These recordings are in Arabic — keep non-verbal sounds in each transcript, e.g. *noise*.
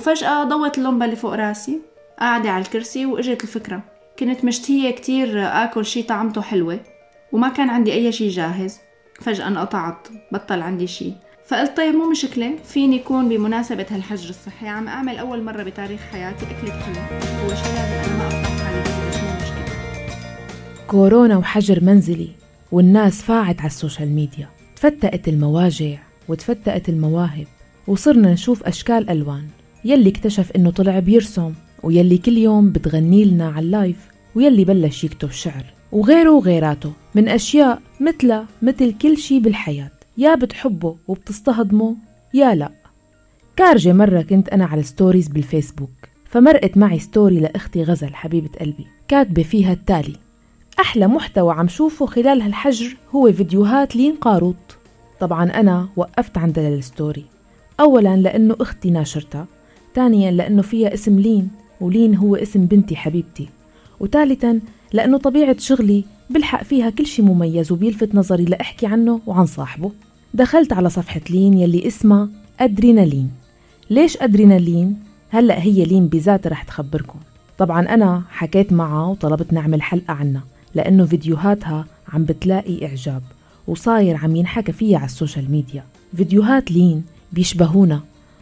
وفجأة ضوت اللمبة اللي فوق راسي قاعدة على الكرسي وإجت الفكرة. كنت مشتهية كتير آكل شي طعمته حلوة وما كان عندي أي شي جاهز. فجأة انقطعت بطل عندي شي. فقلت طيب مو مشكلة فيني يكون بمناسبة هالحجر الصحي عم أعمل أول مرة بتاريخ حياتي أكلة حلو هو لازم أنا ما مو مشكلة. كورونا وحجر منزلي والناس فاعت على السوشيال ميديا. تفتقت المواجع وتفتقت المواهب وصرنا نشوف أشكال ألوان. يلي اكتشف إنه طلع بيرسم ويلي كل يوم بتغني لنا على ال live ويلي بلش يكتب شعر وغيره وغيراته من أشياء مثلها مثل كل شي بالحياة يا بتحبه وبتستهضمه يا لا. كارجة مرة كنت أنا على stories بالفيسبوك فمرقت معي story لأختي غزل حبيبة قلبي كاتبة فيها التالي أحلى محتوى عم شوفه خلال هالحجر هو فيديوهات لين قاروط طبعا أنا وقفت عند الستوري أولا لأنه أختي ناشرتها ثانيا لأنه فيها اسم لين ولين هو اسم بنتي حبيبتي. وثالثا لأنه طبيعة شغلي بلحق فيها كل شي مميز وبيلفت نظري لأحكي عنه وعن صاحبه. دخلت على صفحة لين يلي اسمها أدرينالين. ليش أدرينالين؟ هلأ هي لين بذاتها رح تخبركم. طبعا أنا حكيت معها وطلبت نعمل حلقة عنها لأنه فيديوهاتها عم بتلاقي إعجاب وصاير عم ينحكى فيها على السوشيال ميديا. فيديوهات لين بيشبهونا.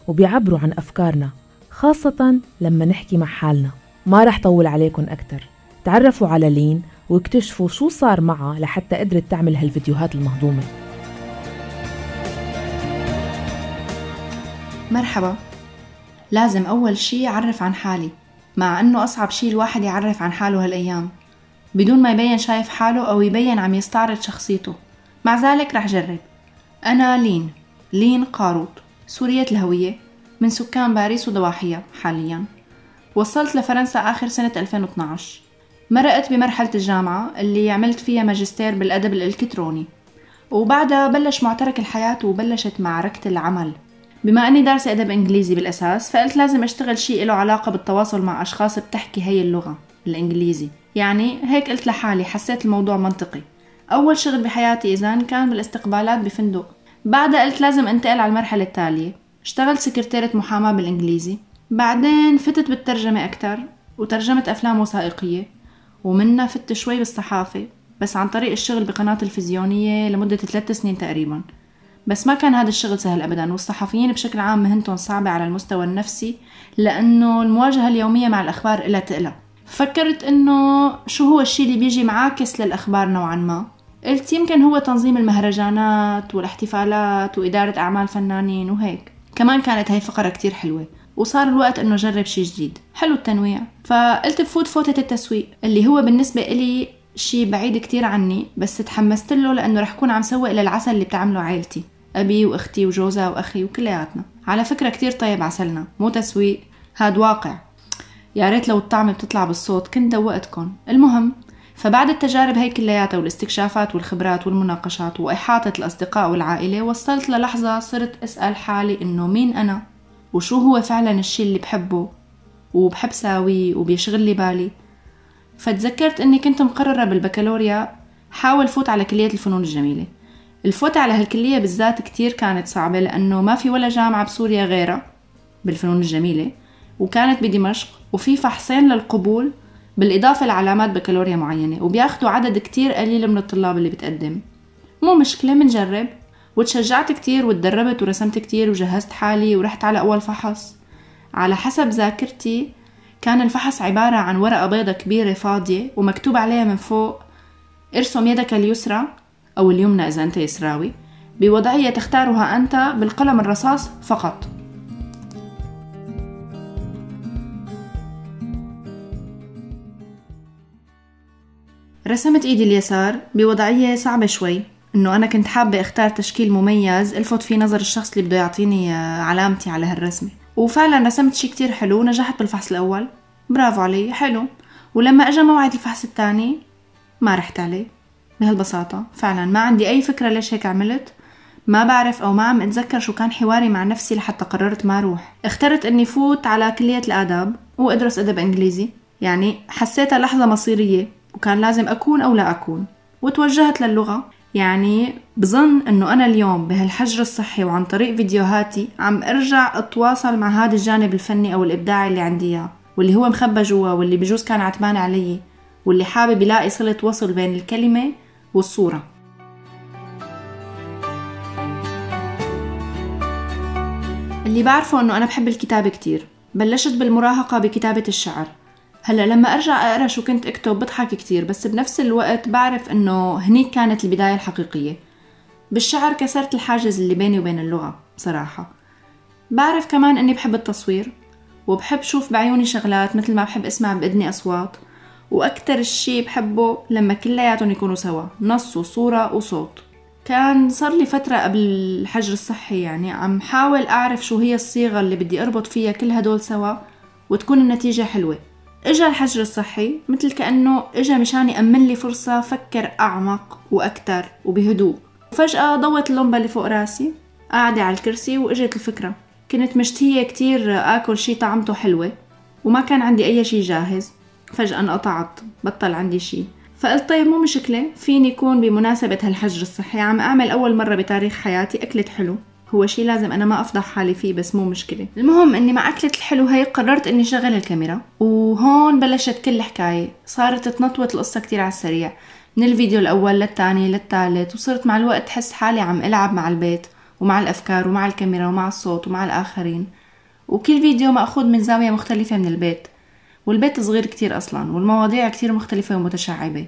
وبيعبروا عن أفكارنا خاصة لما نحكي مع حالنا. ما رح طول عليكم أكتر. تعرفوا على لين واكتشفوا شو صار معها لحتى قدرت تعمل هالفيديوهات المهضومة. مرحبا. لازم أول شي أعرف عن حالي مع أنه أصعب شي الواحد يعرف عن حاله هالأيام. بدون ما يبين شايف حاله أو يبين عم يستعرض شخصيته. مع ذلك رح جرب. أنا لين لين قاروط سورية الهوية من سكان باريس وضواحيها حاليا. وصلت لفرنسا آخر سنة 2012 مرقت بمرحلة الجامعة اللي عملت فيها ماجستير بالأدب الإلكتروني. وبعدها بلش معترك الحياة وبلشت معركة العمل. بما أني دارسة أدب إنجليزي بالأساس فقلت لازم أشتغل شيء له علاقة بالتواصل مع أشخاص بتحكي هي اللغة الإنجليزي. يعني هيك قلت لحالي حسيت الموضوع منطقي. أول شغل بحياتي إذا كان بالاستقبالات بفندق. بعدها قلت لازم انتقل على المرحلة التالية. اشتغلت سكرتيرة محاماة بالإنجليزي. بعدين فتت بالترجمة أكتر وترجمت أفلام وثائقية. ومنها فت شوي بالصحافة بس عن طريق الشغل بقناة تلفزيونية لمدة ثلاث سنين تقريبا. بس ما كان هذا الشغل سهل أبدا والصحفيين بشكل عام مهنتهم صعبة على المستوى النفسي لأنه المواجهة اليومية مع الأخبار إلها تقلى فكرت إنه شو هو الشي اللي بيجي معاكس للأخبار نوعا ما. قلت يمكن هو تنظيم المهرجانات والاحتفالات وإدارة أعمال فنانين وهيك. كمان كانت هاي فقرة كتير حلوة وصار الوقت إنه أجرب شي جديد. حلو التنويع. فقلت بفوت فوتة التسويق اللي هو بالنسبة إلي شي بعيد كتير عني بس تحمست له لأنه رح كون عم سوق للعسل اللي بتعمله عيلتي أبي وأختي وجوزها وأخي وكلياتنا. على فكرة كتير طيب عسلنا مو تسويق هاد واقع. يا ريت لو الطعمة بتطلع بالصوت كنت دوقتكم المهم فبعد التجارب هي كلياتها والاستكشافات والخبرات والمناقشات وإحاطة الأصدقاء والعائلة وصلت للحظة صرت أسأل حالي إنه مين أنا؟ وشو هو فعلا الشي اللي بحبه؟ وبحب ساويه وبيشغل لي بالي. فتذكرت إني كنت مقررة بالبكالوريا حاول فوت على كلية الفنون الجميلة. الفوت على هالكلية بالذات كتير كانت صعبة لأنه ما في ولا جامعة بسوريا غيرها بالفنون الجميلة وكانت بدمشق وفي فحصين للقبول بالإضافة لعلامات بكالوريا معينة وبياخدوا عدد كتير قليل من الطلاب اللي بتقدم. مو مشكلة منجرب. وتشجعت كتير وتدربت ورسمت كتير وجهزت حالي ورحت على أول فحص. على حسب ذاكرتي كان الفحص عبارة عن ورقة بيضة كبيرة فاضية ومكتوب عليها من فوق ارسم يدك اليسرى أو اليمنى إذا أنت يسراوي بوضعية تختارها أنت بالقلم الرصاص فقط. رسمت إيدي اليسار بوضعية صعبة شوي إنه أنا كنت حابة أختار تشكيل مميز ألفت فيه نظر الشخص اللي بده يعطيني علامتي على هالرسمة. وفعلا رسمت شي كتير حلو ونجحت بالفحص الأول. برافو علي حلو. ولما اجى موعد الفحص الثاني ما رحت عليه. بهالبساطة فعلا ما عندي أي فكرة ليش هيك عملت. ما بعرف أو ما عم أتذكر شو كان حواري مع نفسي لحتى قررت ما أروح. اخترت أني فوت على كلية الآداب وأدرس أدب إنجليزي. يعني حسيتها لحظة مصيرية. وكان لازم أكون أو لا أكون. وتوجهت للغة. يعني بظن إنه أنا اليوم بهالحجر الصحي وعن طريق فيديوهاتي عم أرجع أتواصل مع هذا الجانب الفني أو الإبداعي اللي عندي إياه واللي هو مخبى جوا واللي بجوز كان عتبان علي واللي حابب يلاقي صلة وصل بين الكلمة والصورة. اللي بعرفه إنه أنا بحب الكتابة كتير. بلشت بالمراهقة بكتابة الشعر. هلا لما ارجع اقرا شو كنت اكتب بضحك كتير بس بنفس الوقت بعرف انه هنيك كانت البداية الحقيقية. بالشعر كسرت الحاجز اللي بيني وبين اللغة بصراحة. بعرف كمان اني بحب التصوير وبحب شوف بعيوني شغلات مثل ما بحب اسمع بإذني أصوات وأكتر الشي بحبه لما كلياتهم يكونوا سوا نص وصورة وصوت. كان صار لي فترة قبل الحجر الصحي يعني عم حاول أعرف شو هي الصيغة اللي بدي أربط فيها كل هدول سوا وتكون النتيجة حلوة. إجا الحجر الصحي مثل كأنه إجا مشان يأمن لي فرصة فكر أعمق وأكتر وبهدوء. وفجأة ضوت اللمبة اللي فوق راسي قاعدة على الكرسي وإجت الفكرة. كنت مشتهية كتير آكل شي طعمته حلوة وما كان عندي أي شي جاهز. فجأة انقطعت بطل عندي شي. فقلت طيب مو مشكلة فيني يكون بمناسبة هالحجر الصحي عم أعمل أول مرة بتاريخ حياتي أكلة حلو. هو شي لازم أنا ما أفضح حالي فيه بس مو مشكلة. المهم إني مع أكلة الحلو هي قررت إني شغل الكاميرا وهون بلشت كل الحكاية صارت تنطوت القصة كتير على السريع من الفيديو الأول للتاني للتالت وصرت مع الوقت حس حالي عم ألعب مع البيت ومع الأفكار ومع الكاميرا ومع الصوت ومع الآخرين. وكل فيديو مأخوذ من زاوية مختلفة من البيت والبيت صغير كتير أصلا والمواضيع كتير مختلفة ومتشعبة.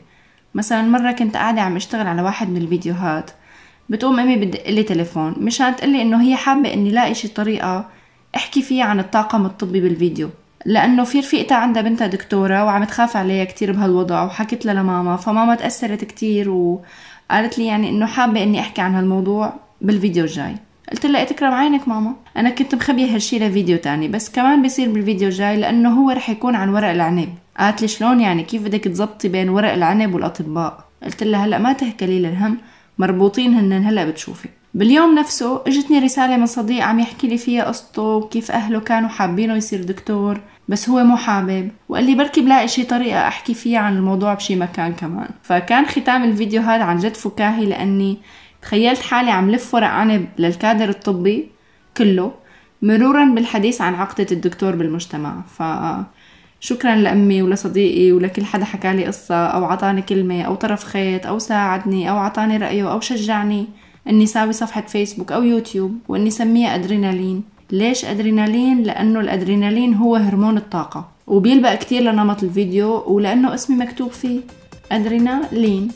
مثلا مرة كنت قاعدة عم أشتغل على واحد من الفيديوهات بتقوم أمي بدق تليفون مشان تقلي إنه هي حابة إني لاقي شي طريقة أحكي فيها عن الطاقم الطبي بالفيديو. لأنه في رفيقتها عندها بنتها دكتورة وعم تخاف عليها كتير بهالوضع وحكت لها لماما فماما تأثرت كتير وقالت لي يعني إنه حابة إني أحكي عن هالموضوع بالفيديو الجاي. قلت لها تكرم عينك ماما. أنا كنت مخبية هالشي لفيديو تاني بس كمان بيصير بالفيديو الجاي لأنه هو رح يكون عن ورق العنب. قالت لي شلون يعني؟ كيف بدك تزبطي بين ورق العنب والأطباء؟ قلت لها هلأ ما تهكلي للهم مربوطين هن هلا بتشوفي. باليوم نفسه اجتني رسالة من صديق عم يحكي لي فيها قصته وكيف أهله كانوا حابينه يصير دكتور بس هو مو حابب. وقال لي بركي بلاقي شي طريقة أحكي فيها عن الموضوع بشي مكان كمان. فكان ختام الفيديو هذا عن جد فكاهي لأني تخيلت حالي عم لف ورق عنب للكادر الطبي كله مرورا بالحديث عن عقدة الدكتور بالمجتمع. ف شكرا لأمي ولصديقي ولكل حدا حكى لي قصة أو عطاني كلمة أو طرف خيط أو ساعدني أو عطاني رأيه أو شجعني إني ساوي صفحة فيسبوك أو يوتيوب وإني سميها أدرينالين. ليش أدرينالين؟ لأنه الأدرينالين هو هرمون الطاقة وبيلبق كتير لنمط الفيديو ولأنه اسمي مكتوب فيه. أدرينالين.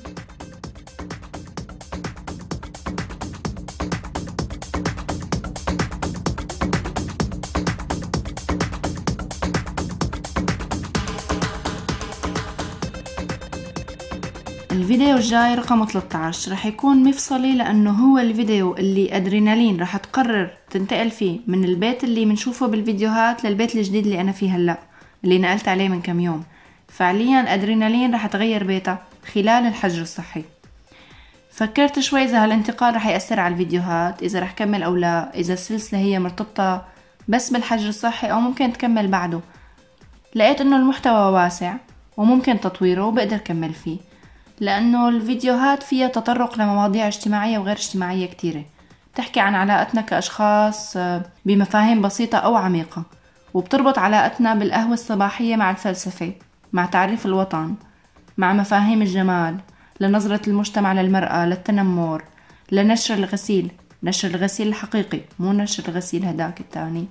الفيديو الجاي رقم 13 رح يكون مفصلي لأنه هو الفيديو اللي أدرينالين رح تقرر تنتقل فيه من البيت اللي منشوفه بالفيديوهات للبيت الجديد اللي أنا فيه هلأ اللي نقلت عليه من كم يوم. فعليا أدرينالين رح تغير بيتها خلال الحجر الصحي. فكرت شوي إذا هالانتقال رح يأثر على الفيديوهات إذا رح كمل أو لا إذا السلسلة هي مرتبطة بس بالحجر الصحي أو ممكن تكمل بعده. لقيت إنه المحتوى واسع وممكن تطويره وبقدر كمل فيه. لأنه الفيديوهات فيها تطرق لمواضيع اجتماعية وغير اجتماعية كتيرة. بتحكي عن علاقتنا كأشخاص آه، بمفاهيم بسيطة أو عميقة. وبتربط علاقتنا بالقهوة الصباحية مع الفلسفة مع تعريف الوطن مع مفاهيم الجمال لنظرة المجتمع للمرأة للتنمر لنشر الغسيل. نشر الغسيل الحقيقي مو نشر الغسيل هداك التاني.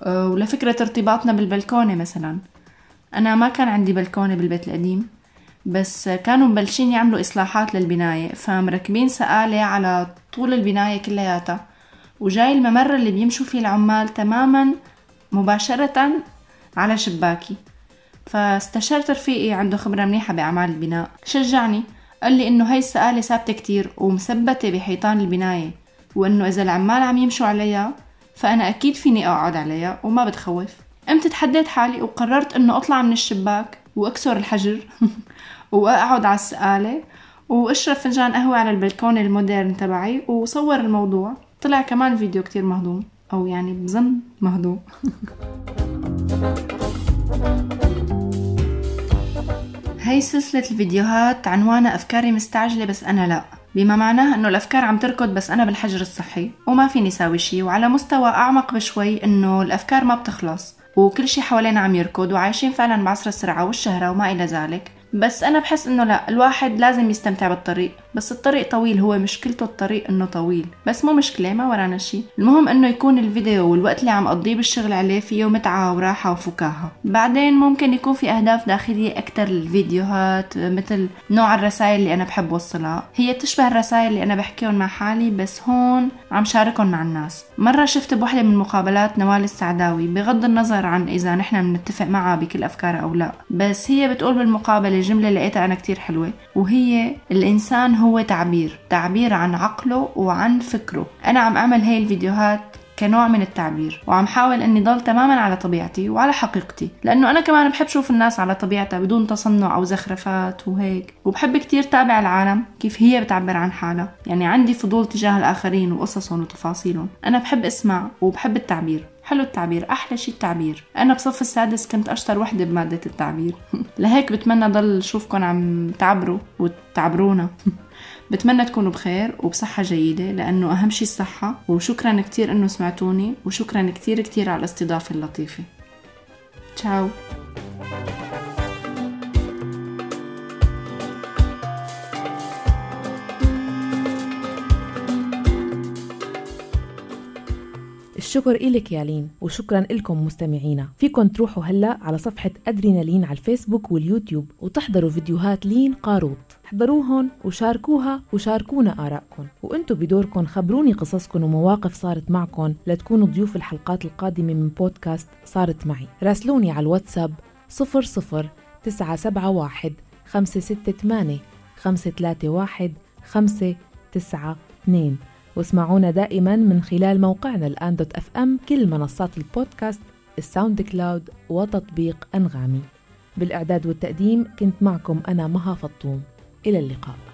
آه، ولفكرة ارتباطنا بالبلكونة مثلا. أنا ما كان عندي بلكونة بالبيت القديم. بس كانوا مبلشين يعملوا إصلاحات للبناية فمركبين سقالة على طول البناية كلياتها. وجاي الممر اللي بيمشوا فيه العمال تماما مباشرة على شباكي. فاستشرت رفيقي عنده خبرة منيحة بأعمال البناء. شجعني قال لي إنه هاي السقالة ثابتة كتير ومثبتة بحيطان البناية وإنه إذا العمال عم يمشوا عليها فأنا أكيد فيني أقعد عليها وما بتخوف. قمت تحديت حالي وقررت إنه أطلع من الشباك وأكسر الحجر. *laughs* وأقعد على السقالة وأشرب فنجان قهوة على البلكون المودرن تبعي وصور الموضوع. طلع كمان فيديو كتير مهضوم أو يعني بظن مهضوم. *laughs* هاي سلسلة الفيديوهات عنوانها أفكاري مستعجلة بس أنا لا. بما معناه إنه الأفكار عم تركض بس أنا بالحجر الصحي وما فيني ساوي شي وعلى مستوى أعمق بشوي إنه الأفكار ما بتخلص وكل شي حوالينا عم يركض وعايشين فعلا بعصر السرعة والشهرة وما إلى ذلك. بس أنا بحس إنه لا الواحد لازم يستمتع بالطريق. بس الطريق طويل هو مشكلته الطريق إنه طويل. بس مو مشكلة ما ورانا شي. المهم إنه يكون الفيديو والوقت اللي عم أقضيه بالشغل عليه فيه متعة وراحة وفكاهة. بعدين ممكن يكون في أهداف داخلية أكتر للفيديوهات مثل نوع الرسائل اللي أنا بحب وصلها هي تشبه الرسائل اللي أنا بحكيهم مع حالي بس هون عم شاركهم مع الناس. مرة شفت بوحدة من مقابلات نوال السعداوي بغض النظر عن إذا نحن بنتفق معها بكل أفكارها أو لا. بس هي بتقول بالمقابلة جملة لقيتها أنا كتير حلوة وهي الإنسان هو تعبير تعبير عن عقله وعن فكره. أنا عم أعمل هاي الفيديوهات كنوع من التعبير وعم حاول إني ضل تماما على طبيعتي وعلى حقيقتي لأنه أنا كمان بحب شوف الناس على طبيعتها بدون تصنع أو زخرفات وهيك. وبحب كتير تابع العالم كيف هي بتعبر عن حالها. يعني عندي فضول تجاه الآخرين وقصصهم وتفاصيلهم. أنا بحب أسمع وبحب التعبير. حلو التعبير أحلى شي التعبير. أنا بصف السادس كنت أشطر وحدة بمادة التعبير. *laughs* لهيك بتمنى ضل شوفكن عم تعبروا وتعبرونا. *laughs* بتمنى تكونوا بخير وبصحة جيدة لأنه أهم شي الصحة. وشكرا كتير أنه سمعتوني وشكرا كتير كتير على الاستضافة اللطيفة. تشاو. الشكر إلك يا لين وشكرا لكم مستمعينا. فيكم تروحوا هلأ على صفحة أدرينالين على الفيسبوك واليوتيوب وتحضروا فيديوهات لين قاروط احضروهن وشاركوها وشاركونا آرائكم وانتو بدوركم خبروني قصصكم ومواقف صارت معكم لتكونوا ضيوف الحلقات القادمة من بودكاست صارت معي. راسلوني على الواتساب 00 971 568 531 592 واسمعونا دائما من خلال موقعنا الآن dot FM كل منصات البودكاست ال SoundCloud وتطبيق أنغامي. بالإعداد والتقديم كنت معكم أنا مها فطوم. إلى اللقاء.